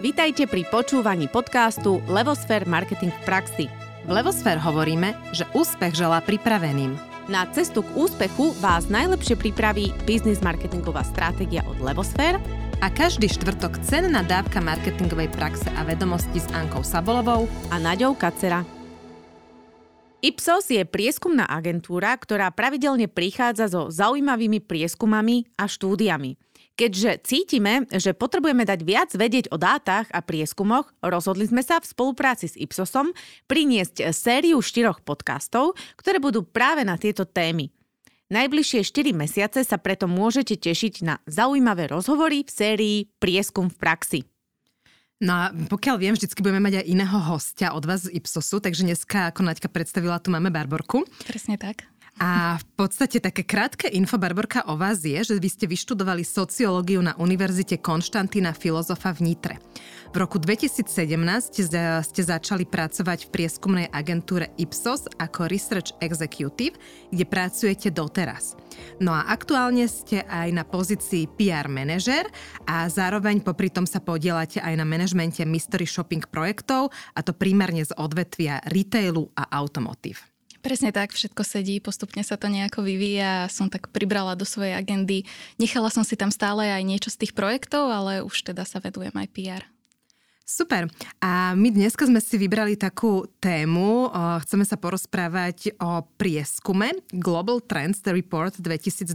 Vítajte pri počúvaní podcastu Levosfér Marketing v praxi. V Levosfér hovoríme, že úspech želá pripraveným. Na cestu k úspechu vás najlepšie pripraví biznis marketingová stratégia od Levosfér a každý štvrtok cenná dávka marketingovej praxe a vedomosti s Ankou Sabolovou a Naďou Kacera. Ipsos je prieskumná agentúra, ktorá pravidelne prichádza so zaujímavými prieskumami a štúdiami. Keďže cítime, že potrebujeme dať viac vedieť o dátach a prieskumoch, rozhodli sme sa v spolupráci s Ipsosom priniesť sériu štyroch podcastov, ktoré budú práve na tieto témy. Najbližšie 4 mesiace sa preto môžete tešiť na zaujímavé rozhovory v sérii Prieskum v praxi. No a pokiaľ viem, vždycky budeme mať aj iného hostia od vás z Ipsosu, takže dneska, ako Naďka predstavila, tu máme Barborku. Presne tak. A v podstate také krátke info, Barborka, o vás je, že vy ste vyštudovali sociológiu na Univerzite Konštantína Filozofa v Nitre. V roku 2017 ste začali pracovať v prieskumnej agentúre Ipsos ako Research Executive, kde pracujete doteraz. No a aktuálne ste aj na pozícii PR manažer a zároveň popri tom sa podielate aj na manažmente mystery shopping projektov a to primárne z odvetvia retailu a automotív. Presne tak, všetko sedí, postupne sa to nejako vyvíja a som tak pribrala do svojej agendy. Nechala som si tam stále aj niečo z tých projektov, ale už teda sa vedujem aj PR. Super. A my dneska sme si vybrali takú tému. Chceme sa porozprávať o prieskume Global Trends Report 2022.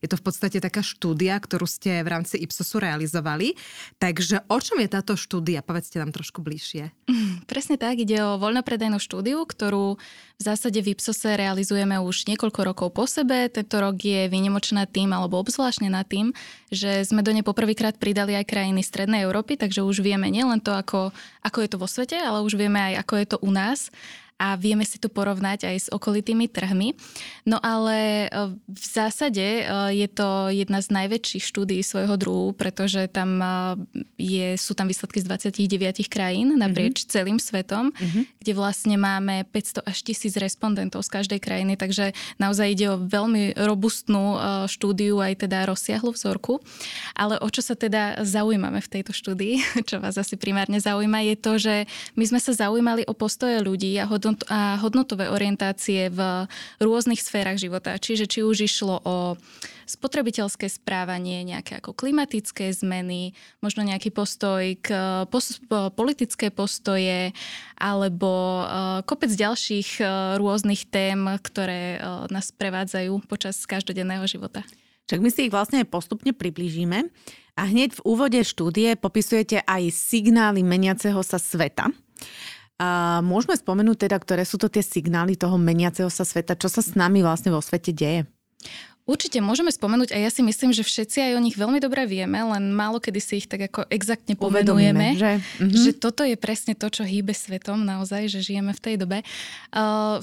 Je to v podstate taká štúdia, ktorú ste v rámci Ipsosu realizovali. Takže o čom je táto štúdia? Povedzte nám trošku bližšie. Presne tak. Ide o voľnopredajnú štúdiu, ktorú v zásade v Ipsose realizujeme už niekoľko rokov po sebe. Tento rok je výnimočná tým, alebo obzvláštne na tým, že sme do nej poprvýkrát pridali aj krajiny Strednej Európy, takže už vieme nielen to, ako, ako je to vo svete, ale už vieme aj, ako je to u nás a vieme si to porovnať aj s okolitými trhmi. No ale e, v zásade e, je to jedna z najväčších štúdií svojho druhu, pretože tam e, je, sú tam výsledky z 29 krajín naprieč mm-hmm. celým svetom, mm-hmm. kde vlastne máme 500 až 1000 respondentov z každej krajiny, takže naozaj ide o veľmi robustnú štúdiu, aj teda rozsiahlu vzorku. Ale o čo sa teda zaujímame v tejto štúdii, čo vás asi primárne zaujíma, je to, že my sme sa zaujímali o postoje ľudí a hodnotu hodnot a hodnotové orientácie v rôznych sférach života. Čiže či už išlo o spotrebiteľské správanie, nejaké ako klimatické zmeny, možno nejaký postoj k pos- politické postoje alebo uh, kopec ďalších uh, rôznych tém, ktoré uh, nás prevádzajú počas každodenného života. Čak my si ich vlastne postupne priblížime a hneď v úvode štúdie popisujete aj signály meniaceho sa sveta. A môžeme spomenúť teda, ktoré sú to tie signály toho meniaceho sa sveta, čo sa s nami vlastne vo svete deje? Určite môžeme spomenúť a ja si myslím, že všetci aj o nich veľmi dobre vieme, len málo kedy si ich tak ako exaktne pomenujeme, že? Mhm. že toto je presne to, čo hýbe svetom naozaj, že žijeme v tej dobe.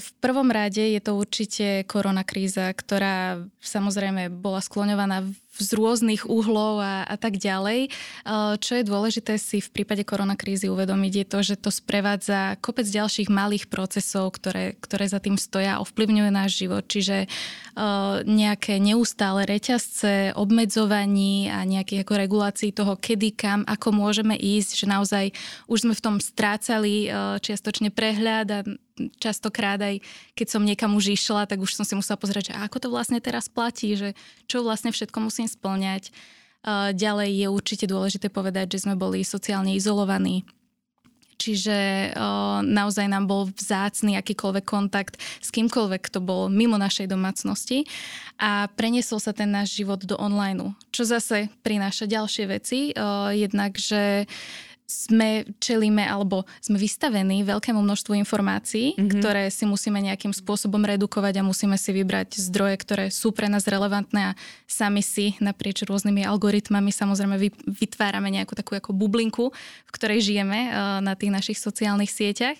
V prvom rade je to určite koronakríza, ktorá samozrejme bola skloňovaná z rôznych uhlov a, a tak ďalej. Čo je dôležité si v prípade koronakrízy uvedomiť je to, že to sprevádza kopec ďalších malých procesov, ktoré, ktoré za tým stoja a ovplyvňujú náš život. Čiže nejaké neustále reťazce, obmedzovaní a nejakých ako regulácií toho, kedy, kam, ako môžeme ísť, že naozaj už sme v tom strácali čiastočne prehľad a častokrát aj keď som niekam už išla, tak už som si musela pozrieť, že ako to vlastne teraz platí, že čo vlastne všetko musím splňať. Ďalej je určite dôležité povedať, že sme boli sociálne izolovaní. Čiže naozaj nám bol vzácný akýkoľvek kontakt s kýmkoľvek, kto bol mimo našej domácnosti a preniesol sa ten náš život do online, čo zase prináša ďalšie veci. Jednak, že sme čelíme alebo sme vystavení veľkému množstvu informácií, mm-hmm. ktoré si musíme nejakým spôsobom redukovať a musíme si vybrať zdroje, ktoré sú pre nás relevantné a sami si naprieč rôznymi algoritmami samozrejme vytvárame nejakú takú ako bublinku, v ktorej žijeme uh, na tých našich sociálnych sieťach.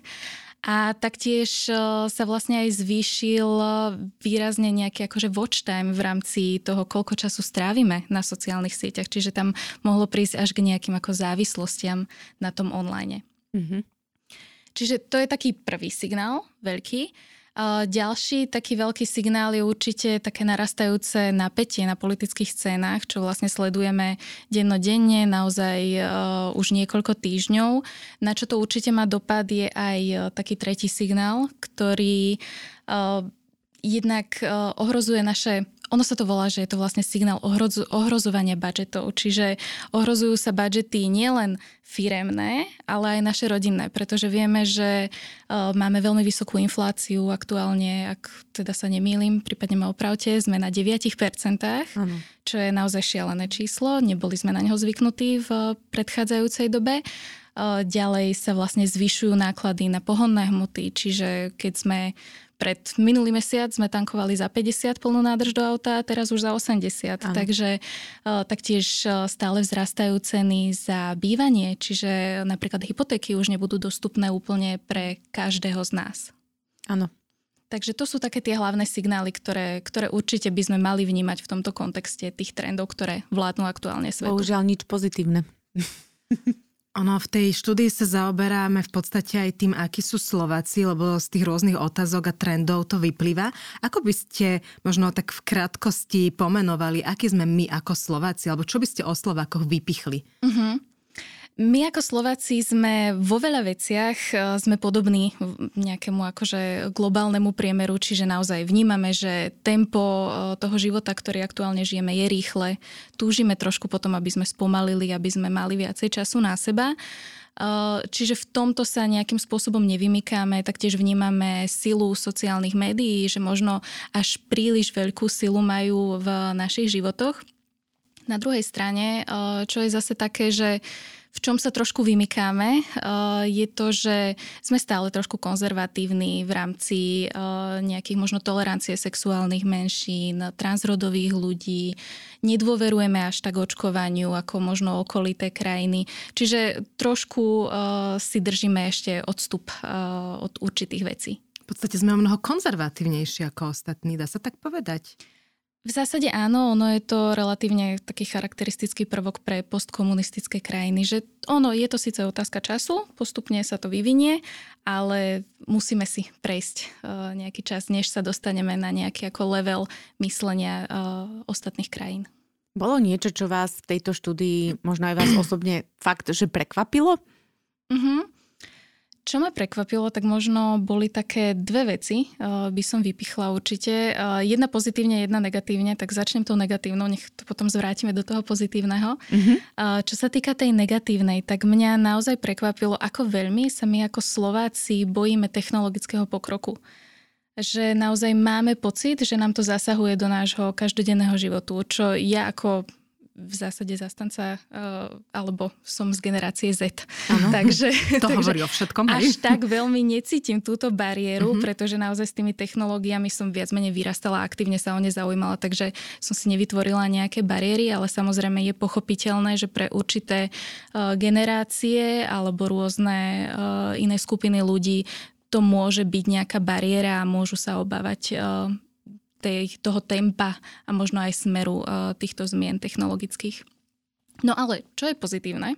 A taktiež e, sa vlastne aj zvýšil e, výrazne nejaký akože watch time v rámci toho, koľko času strávime na sociálnych sieťach. Čiže tam mohlo prísť až k nejakým ako závislostiam na tom online. Mm-hmm. Čiže to je taký prvý signál, veľký. Ďalší taký veľký signál je určite také narastajúce napätie na politických scénách, čo vlastne sledujeme dennodenne, naozaj uh, už niekoľko týždňov. Na čo to určite má dopad je aj uh, taký tretí signál, ktorý uh, jednak ohrozuje naše ono sa to volá, že je to vlastne signál ohrozu, ohrozovania budžetov, čiže ohrozujú sa budžety nielen firemné, ale aj naše rodinné, pretože vieme, že uh, máme veľmi vysokú infláciu aktuálne, ak teda sa nemýlim, prípadne ma opravte, sme na 9%, ano. čo je naozaj šialené číslo, neboli sme na neho zvyknutí v predchádzajúcej dobe. Uh, ďalej sa vlastne zvyšujú náklady na pohonné hmoty, čiže keď sme pred minulý mesiac sme tankovali za 50 plnú nádrž do auta, teraz už za 80. Ano. Takže uh, taktiež uh, stále vzrastajú ceny za bývanie, čiže napríklad hypotéky už nebudú dostupné úplne pre každého z nás. Áno. Takže to sú také tie hlavné signály, ktoré, ktoré určite by sme mali vnímať v tomto kontexte tých trendov, ktoré vládnu aktuálne svetu. Bohužiaľ nič pozitívne. Ono v tej štúdii sa zaoberáme v podstate aj tým, akí sú Slováci, lebo z tých rôznych otázok a trendov to vyplýva. Ako by ste možno tak v krátkosti pomenovali, akí sme my ako Slováci, alebo čo by ste o Slovákoch vypichli? Uh-huh. My ako Slováci sme vo veľa veciach e, sme podobní nejakému akože globálnemu priemeru, čiže naozaj vnímame, že tempo e, toho života, ktorý aktuálne žijeme, je rýchle. Túžime trošku potom, aby sme spomalili, aby sme mali viacej času na seba. E, čiže v tomto sa nejakým spôsobom nevymykáme, taktiež vnímame silu sociálnych médií, že možno až príliš veľkú silu majú v našich životoch. Na druhej strane, čo je zase také, že v čom sa trošku vymykáme, eh, je to, že sme stále trošku konzervatívni v rámci eh, nejakých možno tolerancie sexuálnych menšín, transrodových ľudí, nedôverujeme až tak očkovaniu ako možno okolité krajiny. Čiže trošku eh, si držíme ešte odstup od určitých vecí. V podstate sme mnoho konzervatívnejší ako ostatní, dá sa tak povedať. V zásade áno, ono je to relatívne taký charakteristický prvok pre postkomunistické krajiny, že ono je to síce otázka času, postupne sa to vyvinie, ale musíme si prejsť uh, nejaký čas, než sa dostaneme na nejaký ako level myslenia uh, ostatných krajín. Bolo niečo, čo vás v tejto štúdii, možno aj vás osobne fakt, že prekvapilo? Uh-huh. Čo ma prekvapilo, tak možno boli také dve veci, uh, by som vypichla určite. Uh, jedna pozitívne, jedna negatívne, tak začnem tou negatívnou, nech to potom zvrátime do toho pozitívneho. Uh, čo sa týka tej negatívnej, tak mňa naozaj prekvapilo, ako veľmi sa my ako Slováci bojíme technologického pokroku že naozaj máme pocit, že nám to zasahuje do nášho každodenného životu, čo ja ako v zásade zastanca, uh, alebo som z generácie Z. Ano. Takže, to takže hovorí o všetkom. Až tak veľmi necítim túto bariéru, uh-huh. pretože naozaj s tými technológiami som viac menej vyrastala, aktívne sa o ne zaujímala, takže som si nevytvorila nejaké bariéry, ale samozrejme je pochopiteľné, že pre určité uh, generácie alebo rôzne uh, iné skupiny ľudí to môže byť nejaká bariéra a môžu sa obávať uh, tej, toho tempa a možno aj smeru uh, týchto zmien technologických. No ale čo je pozitívne,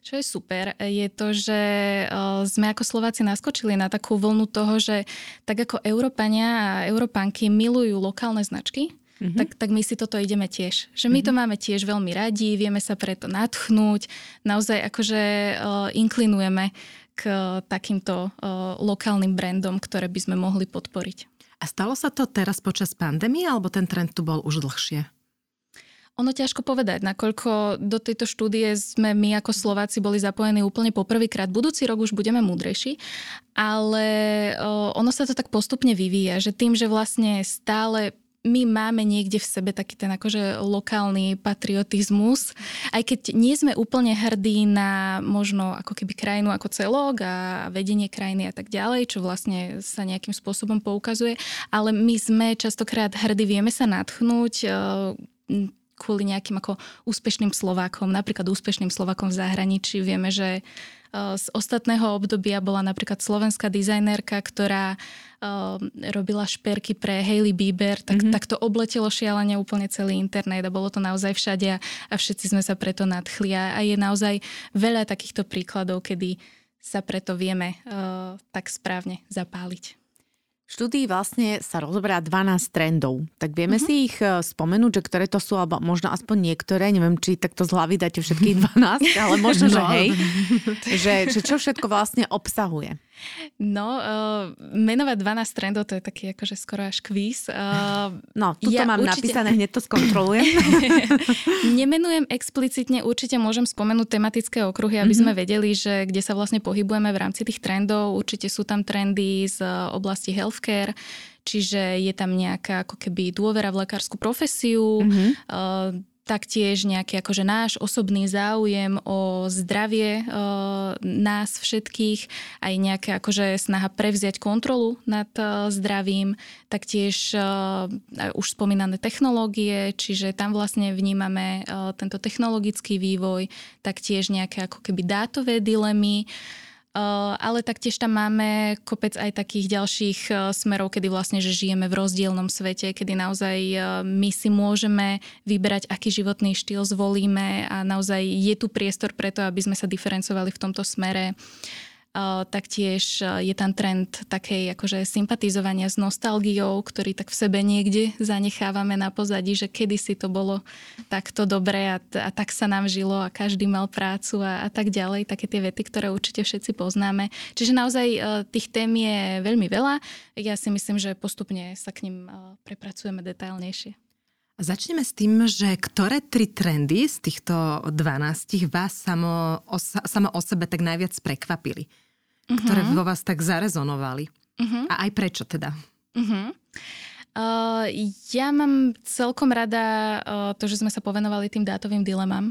čo je super, je to, že uh, sme ako Slováci naskočili na takú vlnu toho, že tak ako Európania a Európanky milujú lokálne značky, Mm-hmm. Tak, tak my si toto ideme tiež. Že my mm-hmm. to máme tiež veľmi radi, vieme sa preto natchnúť, naozaj akože uh, inklinujeme k uh, takýmto uh, lokálnym brandom, ktoré by sme mohli podporiť. A stalo sa to teraz počas pandémie, alebo ten trend tu bol už dlhšie? Ono ťažko povedať, nakoľko do tejto štúdie sme my ako Slováci boli zapojení úplne poprvýkrát. Budúci rok už budeme múdrejší, ale ono sa to tak postupne vyvíja, že tým, že vlastne stále my máme niekde v sebe taký ten akože lokálny patriotizmus, aj keď nie sme úplne hrdí na možno ako keby krajinu ako celok a vedenie krajiny a tak ďalej, čo vlastne sa nejakým spôsobom poukazuje, ale my sme častokrát hrdí, vieme sa natchnúť eh, kvôli nejakým ako úspešným Slovákom, napríklad úspešným Slovákom v zahraničí. Vieme, že z ostatného obdobia bola napríklad slovenská dizajnérka, ktorá robila šperky pre Hailey Bieber, tak, mm-hmm. tak to obletelo šialene úplne celý internet a bolo to naozaj všade a všetci sme sa preto nadchli a, a je naozaj veľa takýchto príkladov, kedy sa preto vieme uh, tak správne zapáliť. Štúdii vlastne sa rozoberá 12 trendov. Tak vieme uh-huh. si ich e, spomenúť, že ktoré to sú, alebo možno aspoň niektoré, neviem, či takto z hlavy dáte všetkých 12, ale možno, no. že hej, že, že čo všetko vlastne obsahuje. No, uh, menovať 12 trendov, to je taký akože skoro až kvíz. Uh, no, tu ja mám určite... napísané, hneď to skontrolujem. Nemenujem explicitne, určite môžem spomenúť tematické okruhy, aby mm-hmm. sme vedeli, že kde sa vlastne pohybujeme v rámci tých trendov. Určite sú tam trendy z oblasti healthcare, čiže je tam nejaká ako keby dôvera v lekárskú profesiu, mm-hmm. uh, taktiež nejaký akože náš osobný záujem o zdravie e, nás všetkých, aj nejaká akože snaha prevziať kontrolu nad e, zdravím, taktiež e, už spomínané technológie, čiže tam vlastne vnímame e, tento technologický vývoj, taktiež nejaké ako keby dátové dilemy, ale taktiež tam máme kopec aj takých ďalších smerov, kedy vlastne, že žijeme v rozdielnom svete, kedy naozaj my si môžeme vyberať, aký životný štýl zvolíme a naozaj je tu priestor preto, aby sme sa diferencovali v tomto smere taktiež je tam trend takej akože sympatizovania s nostalgiou, ktorý tak v sebe niekde zanechávame na pozadí, že kedysi to bolo takto dobré a, a tak sa nám žilo a každý mal prácu a, a tak ďalej. Také tie vety, ktoré určite všetci poznáme. Čiže naozaj tých tém je veľmi veľa. Ja si myslím, že postupne sa k ním prepracujeme detailnejšie. Začneme s tým, že ktoré tri trendy z týchto 12 vás samo o, samo o sebe tak najviac prekvapili? Uh-huh. Ktoré vo vás tak zarezonovali? Uh-huh. A aj prečo teda? Uh-huh. Uh, ja mám celkom rada uh, to, že sme sa povenovali tým dátovým dilemám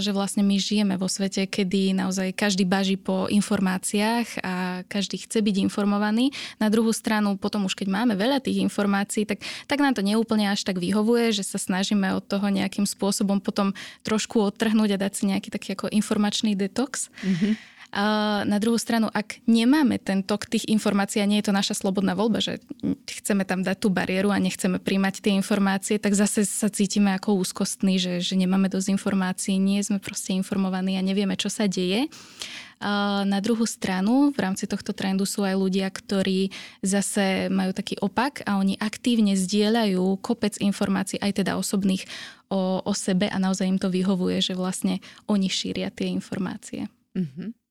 že vlastne my žijeme vo svete, kedy naozaj každý baží po informáciách a každý chce byť informovaný. Na druhú stranu, potom už keď máme veľa tých informácií, tak, tak nám to neúplne až tak vyhovuje, že sa snažíme od toho nejakým spôsobom potom trošku odtrhnúť a dať si nejaký taký ako informačný detox. Mm-hmm. Na druhú stranu, ak nemáme ten tok tých informácií a nie je to naša slobodná voľba, že chceme tam dať tú bariéru a nechceme príjmať tie informácie, tak zase sa cítime ako úzkostní, že, že nemáme dosť informácií, nie sme proste informovaní a nevieme, čo sa deje. Na druhú stranu, v rámci tohto trendu sú aj ľudia, ktorí zase majú taký opak a oni aktívne zdieľajú kopec informácií, aj teda osobných, o, o sebe a naozaj im to vyhovuje, že vlastne oni šíria tie informácie. Mm-hmm.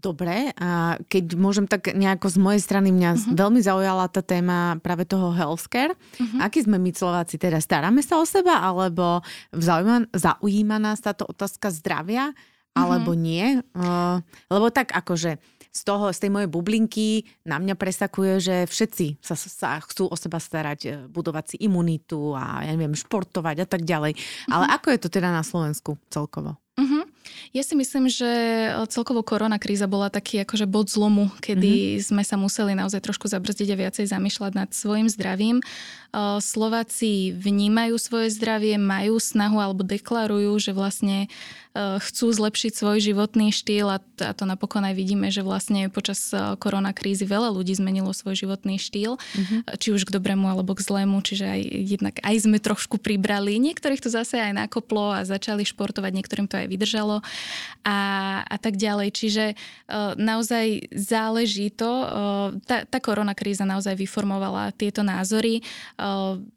Dobre, a keď môžem tak nejako z mojej strany, mňa uh-huh. veľmi zaujala tá téma práve toho healthcare. Uh-huh. Aký sme my Slováci teda? Staráme sa o seba, alebo zaujíma, zaujíma nás táto otázka zdravia, alebo uh-huh. nie? Uh, lebo tak akože z toho, z tej mojej bublinky na mňa presakuje, že všetci sa, sa chcú o seba starať, e, budovať si imunitu a ja neviem, športovať a tak ďalej. Uh-huh. Ale ako je to teda na Slovensku celkovo? Uh-huh. Ja si myslím, že e, celkovo korona kríza bola taký akože bod zlomu, kedy mm-hmm. sme sa museli naozaj trošku zabrzdiť a viacej zamýšľať nad svojim zdravím. E, Slováci vnímajú svoje zdravie, majú snahu alebo deklarujú, že vlastne chcú zlepšiť svoj životný štýl a to napokon aj vidíme, že vlastne počas eh, korona krízy veľa ľudí zmenilo svoj životný štýl, mm-hmm. či už k dobrému alebo k zlému, čiže aj jednak aj sme trošku pribrali. Niektorých to zase aj nakoplo a začali športovať, niektorým to aj vydržalo a, a tak ďalej. Čiže naozaj záleží to. Tá, tá korona kríza naozaj vyformovala tieto názory.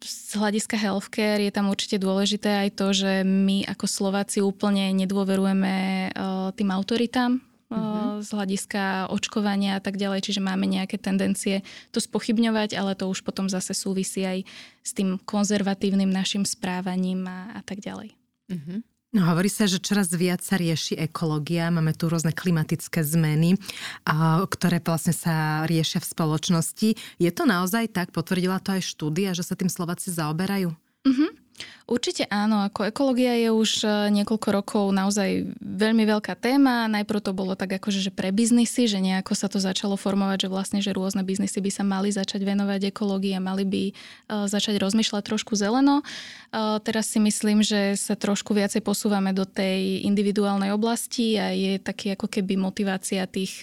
Z hľadiska healthcare je tam určite dôležité aj to, že my ako Slováci úplne nedôverujeme eh, tým autoritám mm-hmm. z hľadiska očkovania a tak ďalej, čiže máme nejaké tendencie to spochybňovať, ale to už potom zase súvisí aj s tým konzervatívnym našim správaním a, a tak ďalej. Mm-hmm. No, hovorí sa, že čoraz viac sa rieši ekológia, máme tu rôzne klimatické zmeny, ktoré vlastne sa riešia v spoločnosti. Je to naozaj tak? Potvrdila to aj štúdia, že sa tým Slováci zaoberajú? Mm-hmm. Určite áno, ako ekológia je už e, niekoľko rokov naozaj veľmi veľká téma. Najprv to bolo tak akože že pre biznisy, že nejako sa to začalo formovať, že vlastne, že rôzne biznisy by sa mali začať venovať ekológii a mali by uh, začať rozmýšľať trošku zeleno. Uh, teraz si myslím, že sa trošku viacej posúvame do tej individuálnej oblasti a je taký ako keby motivácia tých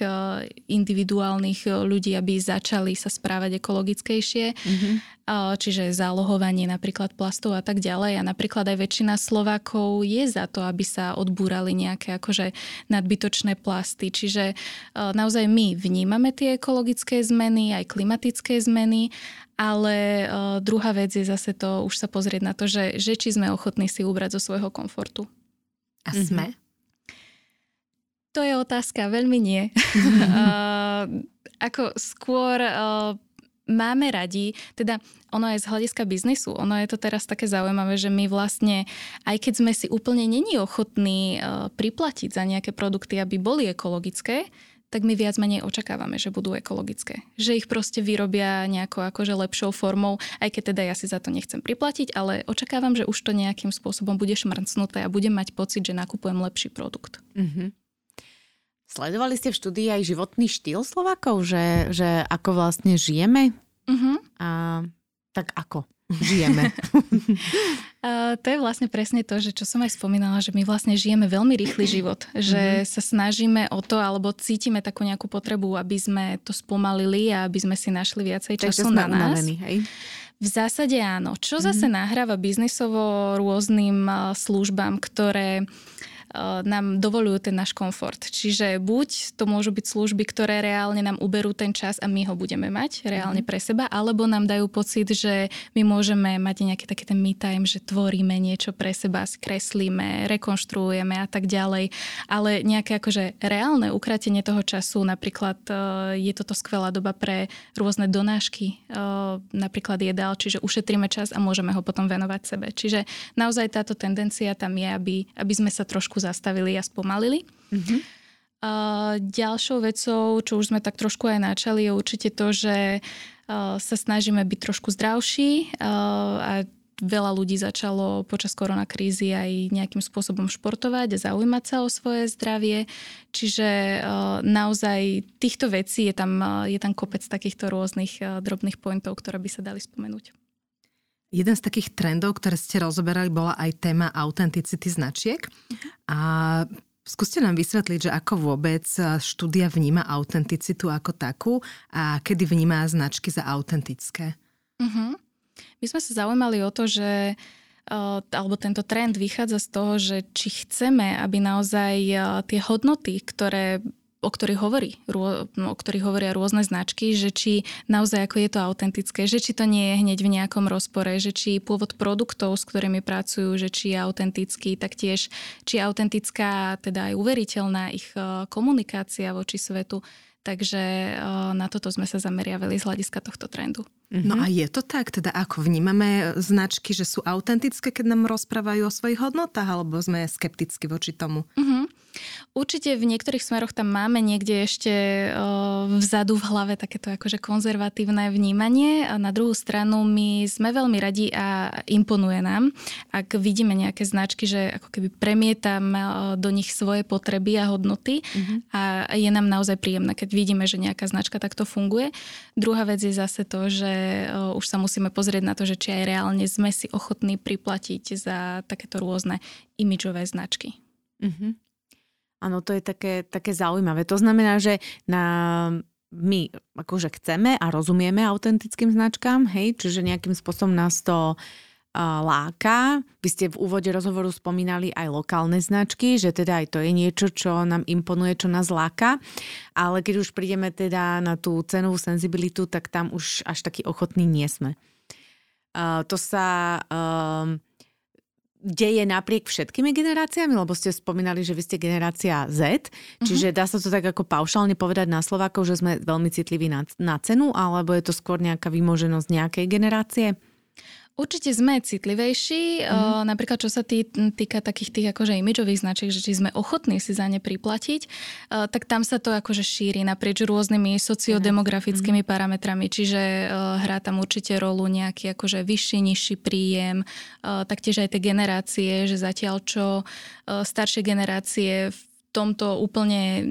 individuálnych ľudí, aby začali sa správať ekologickejšie. Mm-hmm. Čiže zálohovanie napríklad plastov a tak ďalej. A napríklad aj väčšina Slovákov je za to, aby sa odbúrali nejaké akože nadbytočné plasty. Čiže naozaj my vnímame tie ekologické zmeny, aj klimatické zmeny, ale druhá vec je zase to už sa pozrieť na to, že, že či sme ochotní si ubrať zo svojho komfortu. A sme? Mm-hmm. To je otázka, veľmi nie. uh, ako skôr uh, máme radi, teda ono je z hľadiska biznisu, ono je to teraz také zaujímavé, že my vlastne, aj keď sme si úplne není ochotní uh, priplatiť za nejaké produkty, aby boli ekologické, tak my viac menej očakávame, že budú ekologické. Že ich proste vyrobia nejako akože lepšou formou, aj keď teda ja si za to nechcem priplatiť, ale očakávam, že už to nejakým spôsobom bude šmrcnuté a budem mať pocit, že nakupujem lepší produkt. Mm-hmm. Sledovali ste v štúdii aj životný štýl Slovakov, že, že ako vlastne žijeme? Uh-huh. A, tak ako žijeme? uh, to je vlastne presne to, že čo som aj spomínala, že my vlastne žijeme veľmi rýchly život. Že uh-huh. sa snažíme o to, alebo cítime takú nejakú potrebu, aby sme to spomalili a aby sme si našli viacej času na nás. Unavení, hej? V zásade áno. Čo zase mm-hmm. nahráva biznisovo rôznym službám, ktoré nám dovolujú ten náš komfort. Čiže buď to môžu byť služby, ktoré reálne nám uberú ten čas a my ho budeme mať reálne mhm. pre seba, alebo nám dajú pocit, že my môžeme mať nejaký taký ten me time, že tvoríme niečo pre seba, skreslíme, rekonštruujeme a tak ďalej. Ale nejaké akože reálne ukratenie toho času, napríklad eh, je toto skvelá doba pre rôzne donášky, eh, napríklad jedál, čiže ušetríme čas a môžeme ho potom venovať sebe. Čiže naozaj táto tendencia tam je, aby, aby sme sa trošku zastavili a spomalili. Mm-hmm. Uh, ďalšou vecou, čo už sme tak trošku aj načali, je určite to, že uh, sa snažíme byť trošku zdravší uh, a veľa ľudí začalo počas koronakrízy aj nejakým spôsobom športovať a zaujímať sa o svoje zdravie. Čiže naozaj týchto vecí je tam, je tam kopec takýchto rôznych drobných pointov, ktoré by sa dali spomenúť. Jeden z takých trendov, ktoré ste rozoberali, bola aj téma autenticity značiek. A skúste nám vysvetliť, že ako vôbec štúdia vníma autenticitu ako takú a kedy vníma značky za autentické. Uh-huh. My sme sa zaujímali o to, že alebo tento trend vychádza z toho, že či chceme, aby naozaj tie hodnoty, ktoré o ktorých, hovorí, o ktorých hovoria rôzne značky, že či naozaj ako je to autentické, že či to nie je hneď v nejakom rozpore, že či pôvod produktov, s ktorými pracujú, že či je autentický, taktiež či je autentická, teda aj uveriteľná ich e, komunikácia voči svetu. Takže e, na toto sme sa zameriavali z hľadiska tohto trendu. No a je to tak, teda ako vnímame značky, že sú autentické, keď nám rozprávajú o svojich hodnotách, alebo sme skepticky voči tomu? Uh-huh. Určite v niektorých smeroch tam máme niekde ešte o, vzadu v hlave takéto akože konzervatívne vnímanie. A na druhú stranu my sme veľmi radi a imponuje nám, ak vidíme nejaké značky, že ako keby premietam do nich svoje potreby a hodnoty mm-hmm. a je nám naozaj príjemné, keď vidíme, že nejaká značka takto funguje. Druhá vec je zase to, že už sa musíme pozrieť na to, že či aj reálne sme si ochotní priplatiť za takéto rôzne imidžové značky. Mm-hmm. Áno, to je také, také zaujímavé. To znamená, že na, my akože chceme a rozumieme autentickým značkám, hej, čiže nejakým spôsobom nás to uh, láka. Vy ste v úvode rozhovoru spomínali aj lokálne značky, že teda aj to je niečo, čo nám imponuje, čo nás láka. Ale keď už prídeme teda na tú cenovú senzibilitu, tak tam už až taký ochotný nie sme. Uh, to sa... Uh, deje napriek všetkými generáciami, lebo ste spomínali, že vy ste generácia Z, čiže mm-hmm. dá sa to tak ako paušálne povedať na Slovákov, že sme veľmi citliví na, na cenu, alebo je to skôr nejaká vymoženosť nejakej generácie? Určite sme citlivejší, mm-hmm. napríklad čo sa tý, týka takých tých akože imidžových značiek, že či sme ochotní si za ne priplatiť, tak tam sa to akože šíri naprieč rôznymi sociodemografickými mm-hmm. parametrami, čiže hrá tam určite rolu nejaký akože vyšší, nižší príjem, taktiež aj tie generácie, že zatiaľ čo staršie generácie v tomto úplne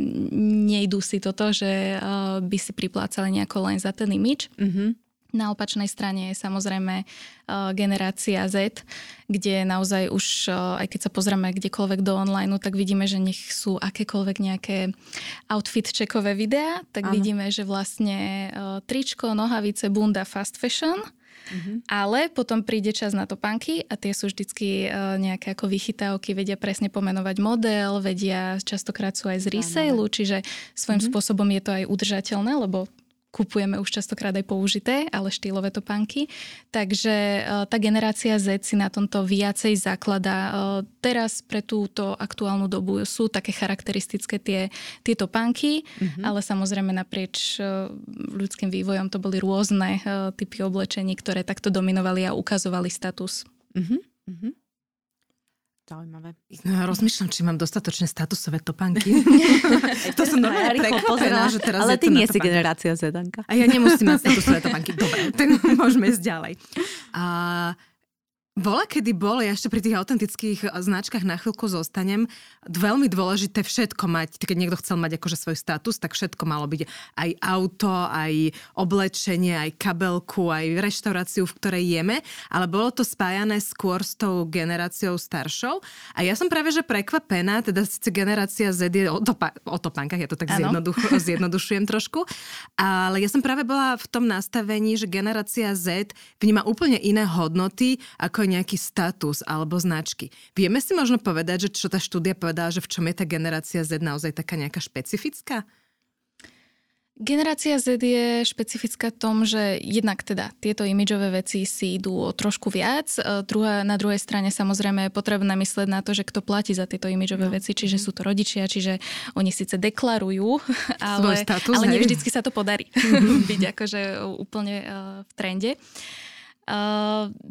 nejdú si toto, že by si priplácali nejako len za ten imič. Mm-hmm na opačnej strane je samozrejme uh, generácia Z, kde naozaj už, uh, aj keď sa pozrieme kdekoľvek do online, tak vidíme, že nech sú akékoľvek nejaké outfit checkové videá, tak ano. vidíme, že vlastne uh, tričko, nohavice, bunda, fast fashion Mm-hmm. Ale potom príde čas na topánky a tie sú vždycky nejaké ako vychytávky, vedia presne pomenovať model, vedia, častokrát sú aj z resailu, čiže svojím mm-hmm. spôsobom je to aj udržateľné, lebo kupujeme už častokrát aj použité, ale štýlové topánky. Takže e, tá generácia Z si na tomto viacej zaklada. E, teraz pre túto aktuálnu dobu sú také charakteristické tie, tie topánky, mm-hmm. ale samozrejme naprieč e, ľudským vývojom to boli rôzne typy oblečení, ktoré takto dominovali a ukazovali status. Mm-hmm. Zaujímavé. No, rozmýšľam, či mám dostatočne statusové topánky. to som normálne prekvapená, že teraz Ale ty nie si generácia Zedanka. A ja nemusím mať statusové topánky. Dobre, tak môžeme ísť ďalej. A Vola, kedy bol, ja ešte pri tých autentických značkách na chvíľku zostanem, veľmi dôležité všetko mať, keď niekto chcel mať akože svoj status, tak všetko malo byť aj auto, aj oblečenie, aj kabelku, aj reštauráciu, v ktorej jeme, ale bolo to spájané skôr s tou generáciou staršou. A ja som práve že prekvapená, teda síce generácia Z je o, topa- o topánkach, ja to tak zjednoduch- zjednodušujem trošku, ale ja som práve bola v tom nastavení, že generácia Z vníma úplne iné hodnoty ako nejaký status alebo značky. Vieme si možno povedať, že čo tá štúdia povedala, že v čom je tá generácia Z naozaj taká nejaká špecifická? Generácia Z je špecifická v tom, že jednak teda tieto imidžové veci si idú o trošku viac. E, druhá, na druhej strane samozrejme je potrebné myslieť na to, že kto platí za tieto imidžové no. veci, čiže mhm. sú to rodičia, čiže oni síce deklarujú, ale, status, ale nevždycky sa to podarí byť akože úplne uh, v trende.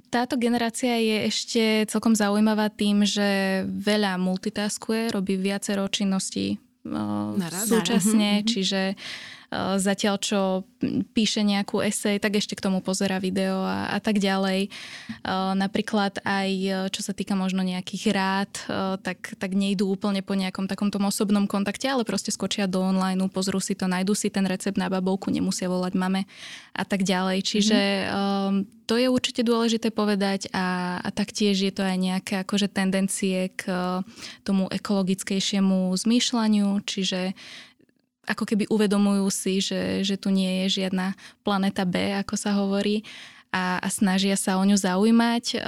Táto generácia je ešte celkom zaujímavá tým, že veľa multitaskuje, robí viacero činností súčasne, mm-hmm. čiže Eh, zatiaľ čo píše nejakú esej, tak ešte k tomu pozera video a, a tak ďalej. Eh, napríklad aj eh, čo sa týka možno nejakých rád, tak, tak nejdú úplne po nejakom takomto osobnom kontakte, ale proste skočia do online, pozrú si to, nájdú si ten recept na babovku, nemusia volať mame a tak ďalej. Čiže mm-hmm. to je určite dôležité povedať a, a taktiež je to aj nejaké akože tendencie k tomu ekologickejšiemu zmýšľaniu, čiže ako keby uvedomujú si, že, že tu nie je žiadna planeta B, ako sa hovorí, a, a snažia sa o ňu zaujímať. E,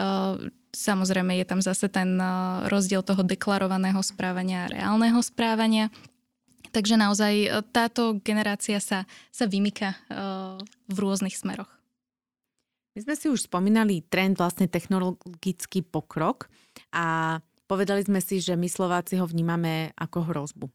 samozrejme je tam zase ten e, rozdiel toho deklarovaného správania a reálneho správania. Takže naozaj e, táto generácia sa, sa vymyka v rôznych smeroch. My sme si už spomínali trend vlastne technologický pokrok a povedali sme si, že my Slováci ho vnímame ako hrozbu.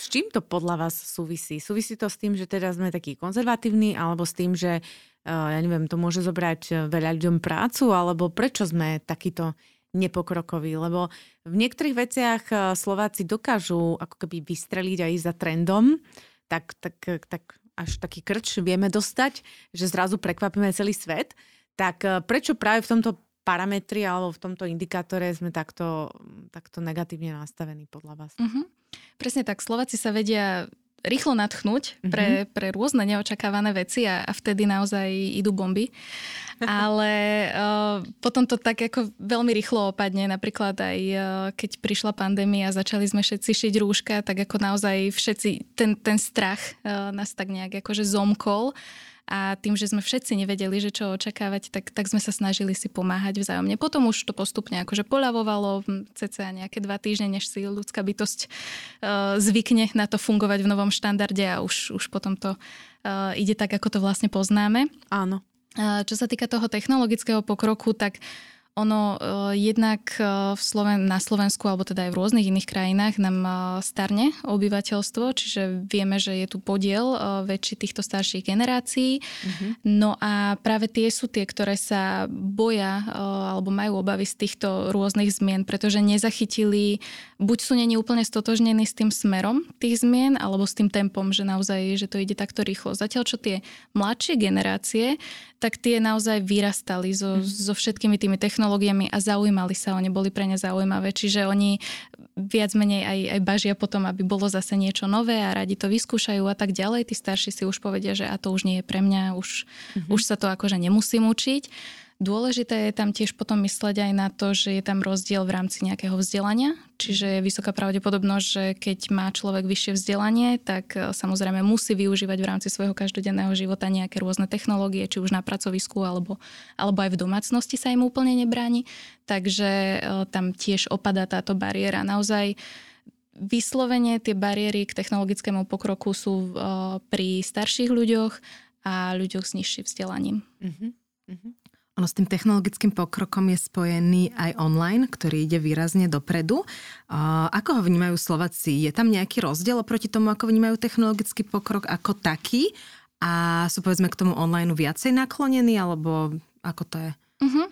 S čím to podľa vás súvisí? Súvisí to s tým, že teda sme takí konzervatívni, alebo s tým, že eh, ja neviem, to môže zobrať eh, veľa ľuďom prácu, alebo prečo sme takýto nepokrokoví? Lebo v niektorých veciach eh, Slováci dokážu ako keby vystreliť aj za trendom, tak, tak, tak až taký krč vieme dostať, že zrazu prekvapíme celý svet. Tak prečo práve v tomto parametri alebo v tomto indikátore sme takto, takto negatívne nastavení podľa vás? Uh-huh. Presne tak, Slováci sa vedia rýchlo natchnúť pre, mm-hmm. pre rôzne neočakávané veci a, a vtedy naozaj idú bomby. Ale uh, potom to tak ako veľmi rýchlo opadne. Napríklad aj uh, keď prišla pandémia a začali sme všetci šiť rúška, tak ako naozaj všetci, ten, ten strach uh, nás tak nejak akože zomkol a tým, že sme všetci nevedeli, že čo očakávať, tak, tak sme sa snažili si pomáhať vzájomne. Potom už to postupne akože poľavovalo cca nejaké dva týždne, než si ľudská bytosť uh, zvykne na to fungovať v novom štandarde a už, už potom to uh, ide tak, ako to vlastne poznáme. Áno. Uh, čo sa týka toho technologického pokroku, tak uh, ono uh, jednak uh, v Sloven- na Slovensku, alebo teda aj v rôznych iných krajinách nám uh, starne obyvateľstvo, čiže vieme, že je tu podiel väčší týchto starších generácií. Uh-huh. No a práve tie sú tie, ktoré sa boja alebo majú obavy z týchto rôznych zmien, pretože nezachytili, buď sú není úplne stotožnení s tým smerom tých zmien, alebo s tým tempom, že naozaj, že to ide takto rýchlo. Zatiaľ, čo tie mladšie generácie, tak tie naozaj vyrastali so, uh-huh. so všetkými tými technológiami a zaujímali sa, oni boli pre ne zaujímavé. Čiže oni viac menej aj, aj bažia potom, aby bolo zase niečo nové a radi to vyskúšajú a tak ďalej. Tí starší si už povedia, že a to už nie je pre mňa, už, mm-hmm. už sa to akože nemusím učiť. Dôležité je tam tiež potom mysleť aj na to, že je tam rozdiel v rámci nejakého vzdelania, čiže je vysoká pravdepodobnosť, že keď má človek vyššie vzdelanie, tak e, samozrejme musí využívať v rámci svojho každodenného života nejaké rôzne technológie, či už na pracovisku alebo, alebo aj v domácnosti sa im úplne nebráni. Takže e, tam tiež opadá táto bariéra. Naozaj vyslovene tie bariéry k technologickému pokroku sú uh, pri starších ľuďoch a ľuďoch s nižším vzdelaním. Uh-huh. Uh-huh. Ono s tým technologickým pokrokom je spojený aj online, ktorý ide výrazne dopredu. Ako ho vnímajú Slováci? Je tam nejaký rozdiel oproti tomu, ako vnímajú technologický pokrok ako taký? A sú povedzme k tomu online viacej naklonení, alebo ako to je? Uh-huh.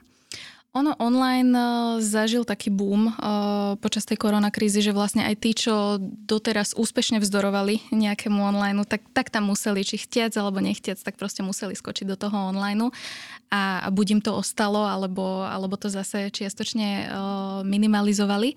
Ono online uh, zažil taký boom uh, počas tej koronakrízy, že vlastne aj tí, čo doteraz úspešne vzdorovali nejakému online, tak, tak tam museli, či chtiac alebo nechtiac, tak proste museli skočiť do toho online a, a buď im to ostalo, alebo, alebo to zase čiastočne uh, minimalizovali.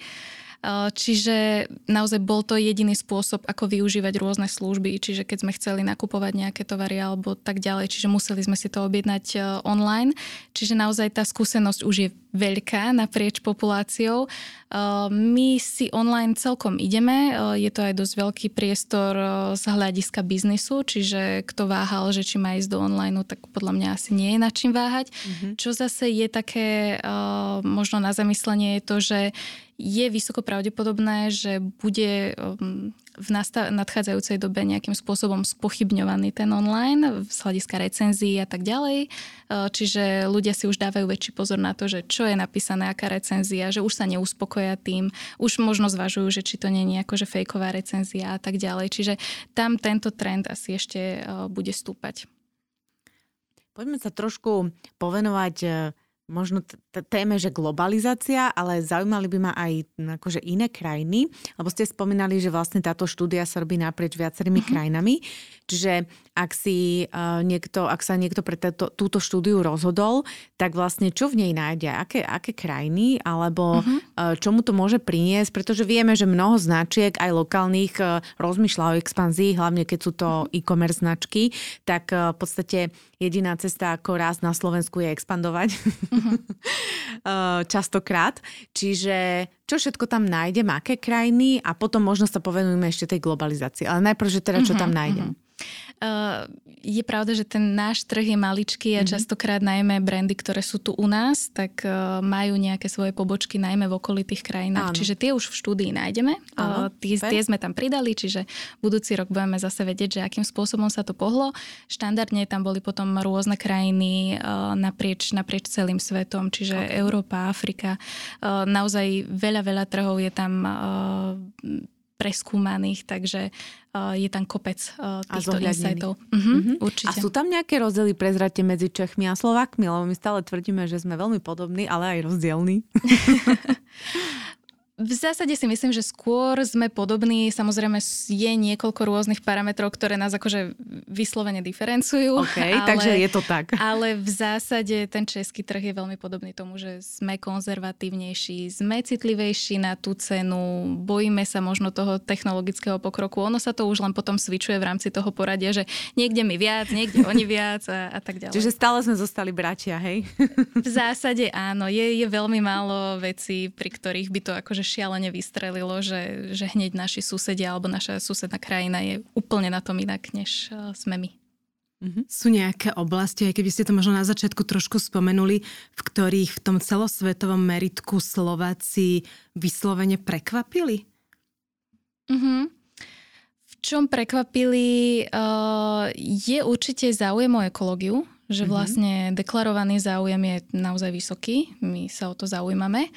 Uh, Čiže naozaj bol to jediný spôsob, ako využívať rôzne služby. Čiže keď sme chceli nakupovať nejaké tovary alebo tak ďalej, čiže museli sme si to objednať e, online. Čiže naozaj tá skúsenosť už je veľká naprieč populáciou. E, my si online celkom ideme. Je to aj dosť veľký priestor z hľadiska biznisu, čiže kto váhal, že či má ísť do online, tak podľa mňa asi nie je na čím váhať. Mm-hmm. Čo zase je také možno na zamyslenie je to, že je vysoko pravdepodobné, že bude um, v nadchádzajúcej dobe nejakým spôsobom spochybňovaný ten online z hľadiska recenzií a tak ďalej. Uh, čiže ľudia si už dávajú väčší pozor na to, že čo je napísané, aká recenzia, že už sa neuspokoja tým, už možno zvažujú, že či to nie je akože fejková recenzia a tak ďalej. Čiže tam tento trend asi ešte uh, bude stúpať. Poďme sa trošku povenovať uh, možno t- téme, že globalizácia, ale zaujímali by ma aj akože iné krajiny, lebo ste spomínali, že vlastne táto štúdia sa robí naprieč viacerými uh-huh. krajinami. Čiže ak, si, uh, niekto, ak sa niekto pre táto, túto štúdiu rozhodol, tak vlastne čo v nej nájde? Aké, aké krajiny? Alebo uh-huh. uh, čo mu to môže priniesť? Pretože vieme, že mnoho značiek, aj lokálnych, uh, rozmýšľa o expanzii, hlavne keď sú to uh-huh. e-commerce značky, tak uh, v podstate jediná cesta, ako raz na Slovensku je expandovať. častokrát. Čiže čo všetko tam nájdem, aké krajiny a potom možno sa povenujeme ešte tej globalizácii. Ale najprv, že teda čo tam mhm, nájdem. Uh-huh. Uh, je pravda, že ten náš trh je maličký a mm-hmm. častokrát najmä brandy, ktoré sú tu u nás, tak uh, majú nejaké svoje pobočky najmä v okolitých krajinách. Áno. Čiže tie už v štúdii nájdeme. Áno, uh, tie, tie sme tam pridali, čiže budúci rok budeme zase vedieť, že akým spôsobom sa to pohlo. Štandardne tam boli potom rôzne krajiny naprieč, naprieč celým svetom, čiže okay. Európa, Afrika. Naozaj veľa, veľa trhov je tam preskúmaných, takže uh, je tam kopec uh, týchto insightov. Uh-huh, uh-huh. Určite. A sú tam nejaké rozdiely, prezrate medzi Čechmi a Slovakmi? Lebo my stále tvrdíme, že sme veľmi podobní, ale aj rozdielní. V zásade si myslím, že skôr sme podobní. Samozrejme je niekoľko rôznych parametrov, ktoré nás akože vyslovene diferencujú. OK, ale, takže je to tak. Ale v zásade ten český trh je veľmi podobný tomu, že sme konzervatívnejší, sme citlivejší na tú cenu, bojíme sa možno toho technologického pokroku. Ono sa to už len potom svičuje v rámci toho poradia, že niekde mi viac, niekde oni viac a, a tak ďalej. Čiže stále sme zostali bratia, hej? V zásade áno. Je, je veľmi málo vecí, pri ktorých by to akože šialene vystrelilo, že, že hneď naši susedia alebo naša susedná krajina je úplne na tom inak, než uh, sme my. Mm-hmm. Sú nejaké oblasti, aj keby ste to možno na začiatku trošku spomenuli, v ktorých v tom celosvetovom meritku Slováci vyslovene prekvapili? Mm-hmm. V čom prekvapili uh, je určite záujem o ekológiu, že mhm. vlastne deklarovaný záujem je naozaj vysoký, my sa o to zaujímame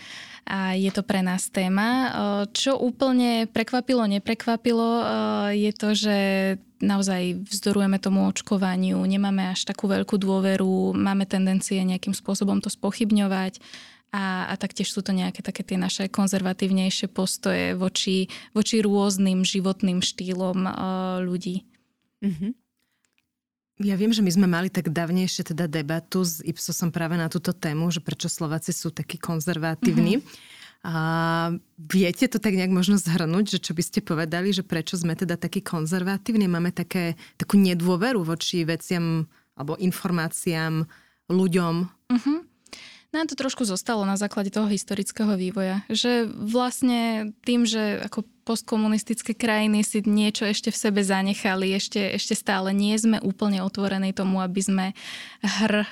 a je to pre nás téma. Čo úplne prekvapilo, neprekvapilo, je to, že naozaj vzdorujeme tomu očkovaniu, nemáme až takú veľkú dôveru, máme tendencie nejakým spôsobom to spochybňovať a, a taktiež sú to nejaké také tie naše konzervatívnejšie postoje voči, voči rôznym životným štýlom uh, ľudí. Mm-hmm. Ja viem, že my sme mali tak dávnejšie teda debatu s Ipsosom práve na túto tému, že prečo Slováci sú takí konzervatívni. Mm-hmm. A viete to tak nejak možno zhrnúť, že čo by ste povedali, že prečo sme teda takí konzervatívni, máme také, takú nedôveru voči veciam alebo informáciám ľuďom? Mm-hmm. Nám to trošku zostalo na základe toho historického vývoja, že vlastne tým, že ako postkomunistické krajiny si niečo ešte v sebe zanechali, ešte, ešte stále nie sme úplne otvorení tomu, aby sme hr uh,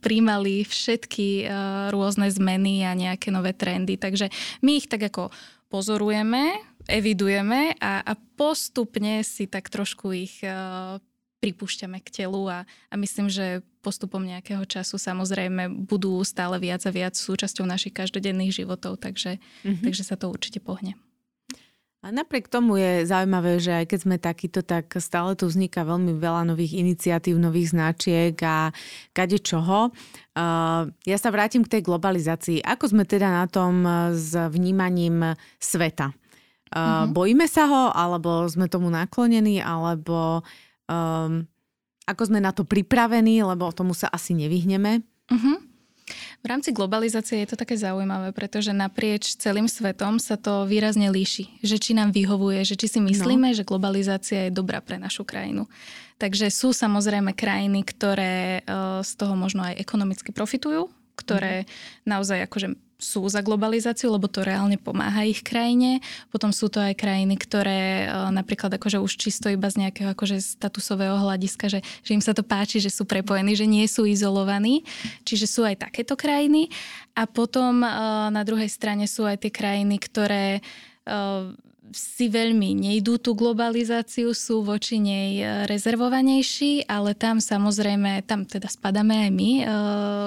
príjmali všetky uh, rôzne zmeny a nejaké nové trendy. Takže my ich tak ako pozorujeme, evidujeme a, a postupne si tak trošku ich uh, pripúšťame k telu a, a myslím, že postupom nejakého času samozrejme budú stále viac a viac súčasťou našich každodenných životov, takže, mm-hmm. takže sa to určite pohne. A napriek tomu je zaujímavé, že aj keď sme takýto, tak stále tu vzniká veľmi veľa nových iniciatív, nových značiek a kade čoho. Ja sa vrátim k tej globalizácii. Ako sme teda na tom s vnímaním sveta? Mm-hmm. Bojíme sa ho, alebo sme tomu naklonení, alebo um, ako sme na to pripravení, lebo tomu sa asi nevyhneme. Uh-huh. V rámci globalizácie je to také zaujímavé, pretože naprieč celým svetom sa to výrazne líši. Že či nám vyhovuje, že či si myslíme, no. že globalizácia je dobrá pre našu krajinu. Takže sú samozrejme krajiny, ktoré uh, z toho možno aj ekonomicky profitujú, ktoré mm-hmm. naozaj akože sú za globalizáciu, lebo to reálne pomáha ich krajine. Potom sú to aj krajiny, ktoré e, napríklad akože už čisto iba z nejakého akože statusového hľadiska, že, že im sa to páči, že sú prepojení, že nie sú izolovaní. Čiže sú aj takéto krajiny. A potom e, na druhej strane sú aj tie krajiny, ktoré e, si veľmi nejdú tú globalizáciu, sú voči nej rezervovanejší, ale tam samozrejme, tam teda spadáme aj my.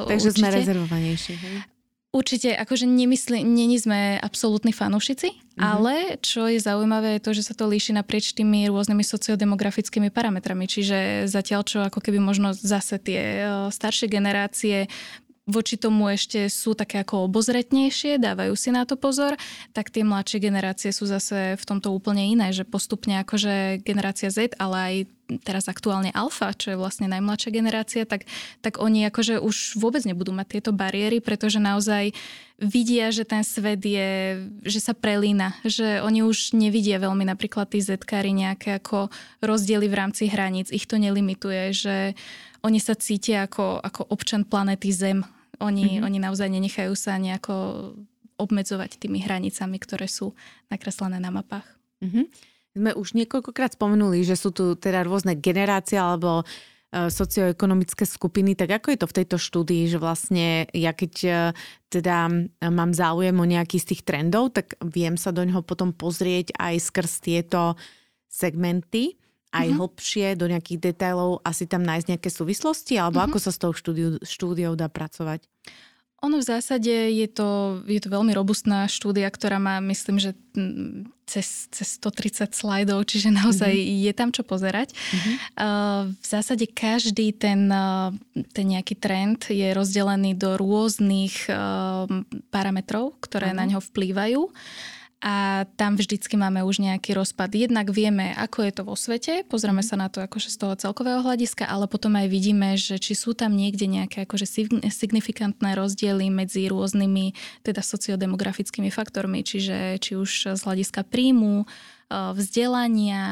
Takže určite. sme rezervovanejší. Hej? Určite, akože nemyslí, není sme absolútni fanúšici, mm-hmm. ale čo je zaujímavé je to, že sa to líši naprieč tými rôznymi sociodemografickými parametrami. Čiže zatiaľ, čo ako keby možno zase tie staršie generácie voči tomu ešte sú také ako obozretnejšie, dávajú si na to pozor, tak tie mladšie generácie sú zase v tomto úplne iné, že postupne akože generácia Z, ale aj teraz aktuálne alfa, čo je vlastne najmladšia generácia, tak, tak oni akože už vôbec nebudú mať tieto bariéry, pretože naozaj vidia, že ten svet je, že sa prelína, že oni už nevidia veľmi napríklad tí zetkári nejaké ako rozdiely v rámci hraníc, ich to nelimituje, že oni sa cítia ako, ako občan planety Zem. Oni, mm-hmm. oni naozaj nenechajú sa nejako obmedzovať tými hranicami, ktoré sú nakreslené na mapách. Mm-hmm. Sme už niekoľkokrát spomenuli, že sú tu teda rôzne generácie alebo e, socioekonomické skupiny, tak ako je to v tejto štúdii, že vlastne ja keď e, teda mám záujem o nejaký z tých trendov, tak viem sa do neho potom pozrieť aj skrz tieto segmenty aj mm-hmm. hlbšie do nejakých detailov, asi tam nájsť nejaké súvislosti, alebo mm-hmm. ako sa s tou štúdiou, štúdiou dá pracovať? Ono v zásade je to, je to veľmi robustná štúdia, ktorá má, myslím, že cez, cez 130 slajdov, čiže naozaj mm-hmm. je tam čo pozerať. Mm-hmm. v zásade každý ten, ten nejaký trend je rozdelený do rôznych parametrov, ktoré mm-hmm. na ňo vplývajú a tam vždycky máme už nejaký rozpad. Jednak vieme, ako je to vo svete, pozrieme sa na to akože z toho celkového hľadiska, ale potom aj vidíme, že či sú tam niekde nejaké akože signifikantné rozdiely medzi rôznymi teda sociodemografickými faktormi, čiže či už z hľadiska príjmu, vzdelania,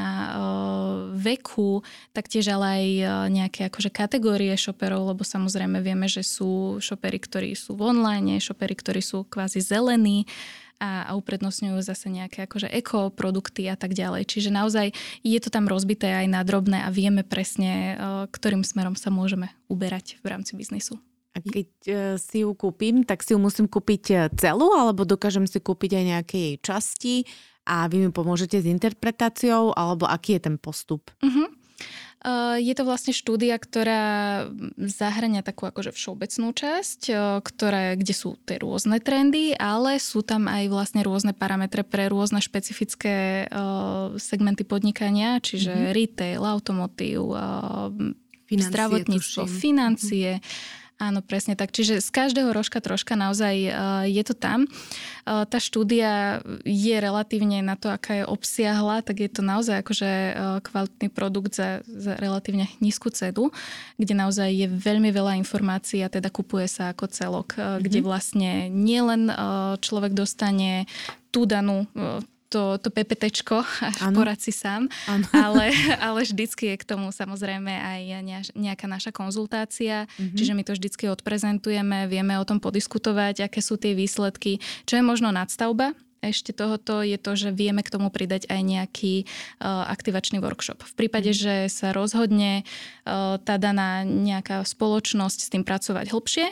veku, taktiež ale aj nejaké akože kategórie šoperov, lebo samozrejme vieme, že sú šopery, ktorí sú v online, šopery, ktorí sú kvázi zelení, a, a uprednostňujú zase nejaké akože ekoprodukty a tak ďalej. Čiže naozaj je to tam rozbité aj na drobné a vieme presne, e, ktorým smerom sa môžeme uberať v rámci biznisu. A keď e, si ju kúpim, tak si ju musím kúpiť e, celú, alebo dokážem si kúpiť aj nejaké jej časti a vy mi pomôžete s interpretáciou, alebo aký je ten postup? Uh-huh. Eh, je to vlastne štúdia, ktorá zahrania takú akože všeobecnú časť, eh, ktoré, kde sú tie rôzne trendy, ale sú tam aj vlastne rôzne parametre pre rôzne špecifické eh, segmenty podnikania, čiže mm-hmm. retail, automotív, zdravotníctvo, financie. Mm-hmm Áno, presne tak. Čiže z každého rožka troška naozaj uh, je to tam. Uh, tá štúdia je relatívne na to, aká je obsiahla, tak je to naozaj akože uh, kvalitný produkt za, za relatívne nízku cedu, kde naozaj je veľmi veľa informácií a teda kupuje sa ako celok, mm-hmm. kde vlastne nielen človek dostane tú danú to, to PPTčko, porad si sám, ale, ale vždycky je k tomu samozrejme aj nejaká naša konzultácia, mm-hmm. čiže my to vždycky odprezentujeme, vieme o tom podiskutovať, aké sú tie výsledky, čo je možno nadstavba ešte tohoto je to, že vieme k tomu pridať aj nejaký uh, aktivačný workshop. V prípade, mhm. že sa rozhodne uh, tá daná nejaká spoločnosť s tým pracovať hlbšie,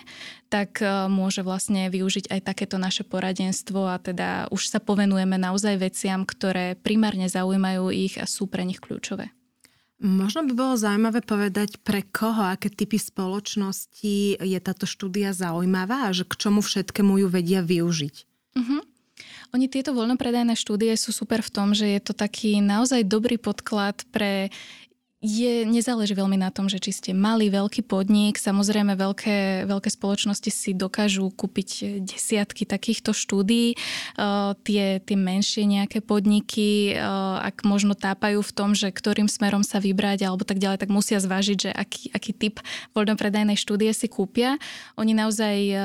tak uh, môže vlastne využiť aj takéto naše poradenstvo a teda už sa povenujeme naozaj veciam, ktoré primárne zaujímajú ich a sú pre nich kľúčové. Možno by bolo zaujímavé povedať, pre koho, aké typy spoločnosti je táto štúdia zaujímavá a že k čomu všetkému ju vedia využiť. Uh-huh. Oni tieto voľnopredajné štúdie sú super v tom, že je to taký naozaj dobrý podklad pre je, nezáleží veľmi na tom, že či ste malý, veľký podnik. Samozrejme, veľké, veľké spoločnosti si dokážu kúpiť desiatky takýchto štúdií. Uh, tie, tie menšie nejaké podniky, uh, ak možno tápajú v tom, že ktorým smerom sa vybrať alebo tak ďalej, tak musia zvážiť, že aký, aký typ voľnopredajnej štúdie si kúpia. Oni naozaj uh,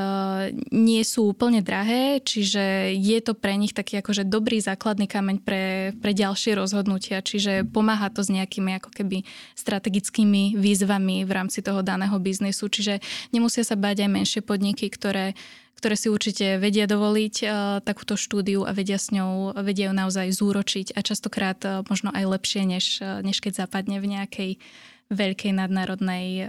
nie sú úplne drahé, čiže je to pre nich taký akože dobrý základný kameň pre, pre ďalšie rozhodnutia, čiže pomáha to s nejakými ako keby strategickými výzvami v rámci toho daného biznisu. Čiže nemusia sa báť aj menšie podniky, ktoré ktoré si určite vedia dovoliť uh, takúto štúdiu a vedia s ňou, vedia ju naozaj zúročiť a častokrát uh, možno aj lepšie, než, uh, než keď zapadne v nejakej veľkej nadnárodnej uh,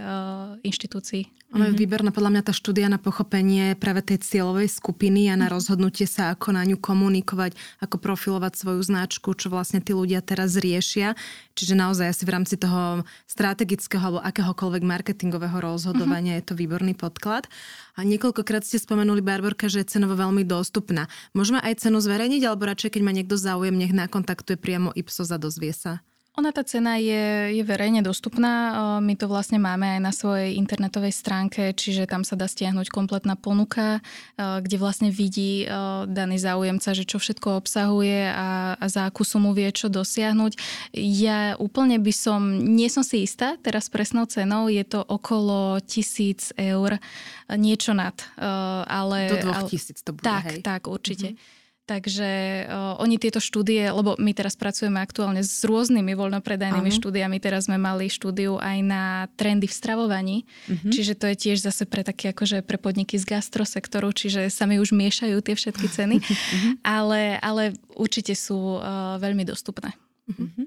inštitúcii. Ono je mm-hmm. výborná podľa mňa tá štúdia na pochopenie práve tej cieľovej skupiny a na mhm. rozhodnutie sa, ako na ňu komunikovať, ako profilovať svoju značku, čo vlastne tí ľudia teraz riešia. Čiže naozaj asi v rámci toho strategického alebo akéhokoľvek marketingového rozhodovania mm-hmm. je to výborný podklad. A niekoľkokrát ste spomenuli, Barborka, že je cenovo veľmi dostupná. Môžeme aj cenu zverejniť, alebo radšej, keď ma niekto záujem, nech nakontaktuje priamo Ipsos a dozvie sa? Ona tá cena je, je verejne dostupná. My to vlastne máme aj na svojej internetovej stránke, čiže tam sa dá stiahnuť kompletná ponuka, kde vlastne vidí daný záujemca, že čo všetko obsahuje a, a za akú sumu vie čo dosiahnuť. Ja úplne by som, nie som si istá teraz presnou cenou, je to okolo tisíc eur, niečo nad. Ale, Do dvoch tisíc to bude, Tak, hej? tak, určite. Mm-hmm. Takže uh, oni tieto štúdie, lebo my teraz pracujeme aktuálne s rôznymi voľnopredajnými uh-huh. štúdiami, teraz sme mali štúdiu aj na trendy v stravovaní, uh-huh. čiže to je tiež zase pre také akože pre podniky z gastrosektoru, čiže sa mi už miešajú tie všetky ceny, uh-huh. ale, ale určite sú uh, veľmi dostupné. Uh-huh.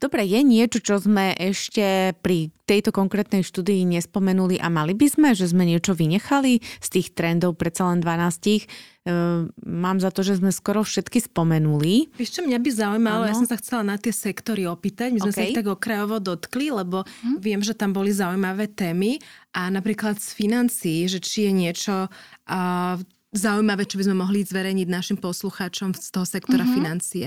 Dobre, je niečo, čo sme ešte pri tejto konkrétnej štúdii nespomenuli a mali by sme, že sme niečo vynechali z tých trendov predsa len 12. Ehm, mám za to, že sme skoro všetky spomenuli. Ešte mňa by zaujímalo, ano. ja som sa chcela na tie sektory opýtať. My sme okay. sa ich tak okrajovo dotkli, lebo hm. viem, že tam boli zaujímavé témy a napríklad z financií, že či je niečo uh, zaujímavé, čo by sme mohli zverejniť našim poslucháčom z toho sektora mm-hmm. financie.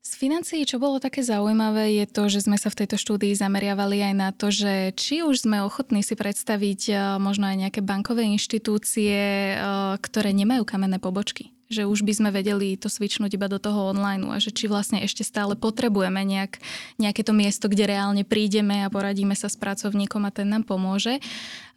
Z financií, čo bolo také zaujímavé, je to, že sme sa v tejto štúdii zameriavali aj na to, že či už sme ochotní si predstaviť eh, možno aj nejaké bankové inštitúcie, eh, ktoré nemajú kamenné pobočky že už by sme vedeli to svičnúť iba do toho online a že či vlastne ešte stále potrebujeme nejak, nejaké to miesto, kde reálne prídeme a poradíme sa s pracovníkom a ten nám pomôže.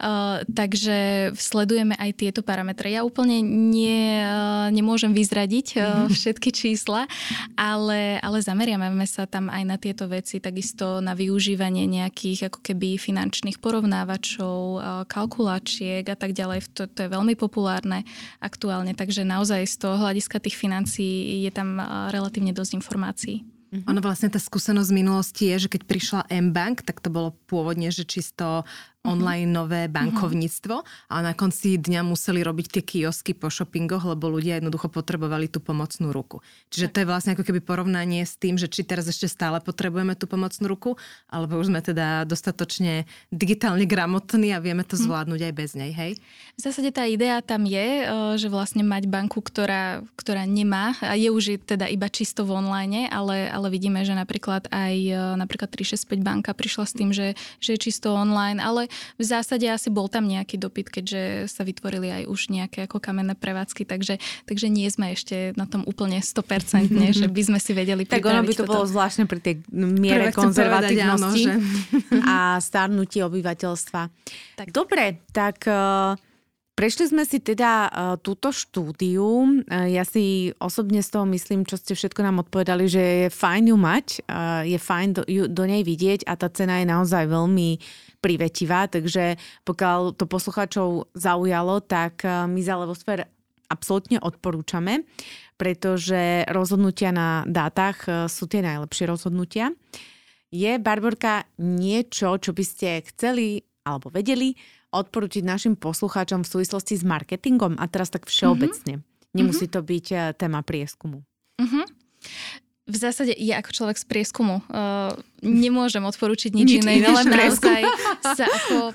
Uh, takže sledujeme aj tieto parametre. Ja úplne nie, uh, nemôžem vyzradiť uh, všetky čísla, ale, ale zameriame sa tam aj na tieto veci, takisto na využívanie nejakých ako keby finančných porovnávačov, uh, kalkuláčiek a tak ďalej. To, to je veľmi populárne aktuálne, takže naozaj toho hľadiska tých financií je tam relatívne dosť informácií. Mm-hmm. Ono vlastne tá skúsenosť z minulosti je, že keď prišla M-Bank, tak to bolo pôvodne, že čisto online nové bankovníctvo a na konci dňa museli robiť tie kiosky po shoppingoch, lebo ľudia jednoducho potrebovali tú pomocnú ruku. Čiže to je vlastne ako keby porovnanie s tým, že či teraz ešte stále potrebujeme tú pomocnú ruku, alebo už sme teda dostatočne digitálne gramotní a vieme to mhm. zvládnuť aj bez nej, hej? V zásade tá idea tam je, že vlastne mať banku, ktorá, ktorá nemá a je už teda iba čisto v online, ale, ale vidíme, že napríklad aj napríklad 365 banka prišla s tým, že, že je čisto online, ale v zásade asi bol tam nejaký dopyt, keďže sa vytvorili aj už nejaké ako kamenné prevádzky, takže, takže nie sme ešte na tom úplne 100%, že by sme si vedeli Tak ono by to toto. bolo zvláštne pri tej miere konzervatívnosti a starnutí obyvateľstva. Tak. Dobre, tak uh, Prešli sme si teda uh, túto štúdiu. Uh, ja si osobne z toho myslím, čo ste všetko nám odpovedali, že je fajn ju mať, uh, je fajn do, ju, do nej vidieť a tá cena je naozaj veľmi privetivá, takže pokiaľ to poslucháčov zaujalo, tak my za Levosfér absolútne odporúčame, pretože rozhodnutia na dátach sú tie najlepšie rozhodnutia. Je, Barborka, niečo, čo by ste chceli alebo vedeli odporúčiť našim poslucháčom v súvislosti s marketingom a teraz tak všeobecne. Mm-hmm. Nemusí to byť eh, téma prieskumu. Mm-hmm. V zásade ja ako človek z prieskumu uh, nemôžem odporučiť nič, nič iné, ale naozaj sa ako,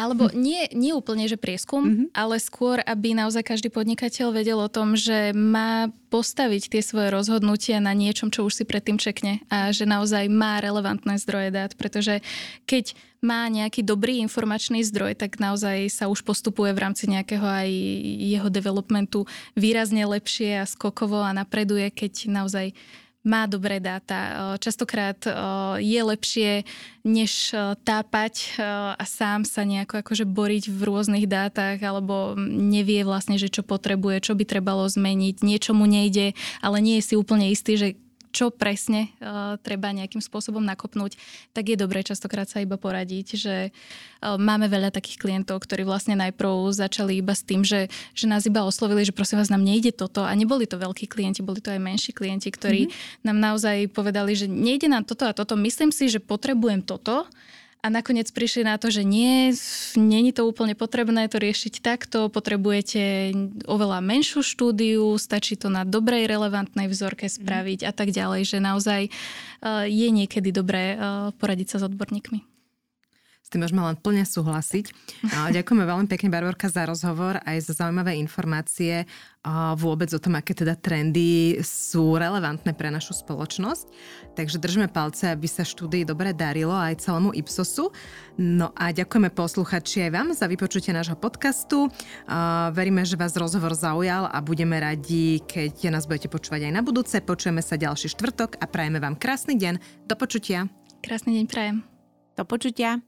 alebo nie, nie úplne, že prieskum, mm-hmm. ale skôr, aby naozaj každý podnikateľ vedel o tom, že má postaviť tie svoje rozhodnutia na niečom, čo už si predtým čekne a že naozaj má relevantné zdroje dát, pretože keď má nejaký dobrý informačný zdroj, tak naozaj sa už postupuje v rámci nejakého aj jeho developmentu výrazne lepšie a skokovo a napreduje, keď naozaj má dobré dáta. Častokrát je lepšie, než tápať a sám sa nejako akože boriť v rôznych dátach alebo nevie vlastne, že čo potrebuje, čo by trebalo zmeniť, niečo mu nejde, ale nie je si úplne istý, že čo presne uh, treba nejakým spôsobom nakopnúť, tak je dobré častokrát sa iba poradiť, že uh, máme veľa takých klientov, ktorí vlastne najprv začali iba s tým, že, že nás iba oslovili, že prosím vás, nám nejde toto a neboli to veľkí klienti, boli to aj menší klienti, ktorí mm-hmm. nám naozaj povedali, že nejde nám toto a toto, myslím si, že potrebujem toto a nakoniec prišli na to, že nie, není to úplne potrebné to riešiť takto, potrebujete oveľa menšiu štúdiu, stačí to na dobrej, relevantnej vzorke spraviť a tak ďalej, že naozaj uh, je niekedy dobré uh, poradiť sa s odborníkmi. S tým môžeme len plne súhlasiť. Ďakujeme veľmi pekne, Barborka, za rozhovor aj za zaujímavé informácie vôbec o tom, aké teda trendy sú relevantné pre našu spoločnosť. Takže držíme palce, aby sa štúdii dobre darilo aj celému Ipsosu. No a ďakujeme posluchači aj vám za vypočutie nášho podcastu. Veríme, že vás rozhovor zaujal a budeme radi, keď nás budete počúvať aj na budúce. Počujeme sa ďalší štvrtok a prajeme vám krásny deň. Do počutia. Krásny deň prajem. Do počutia.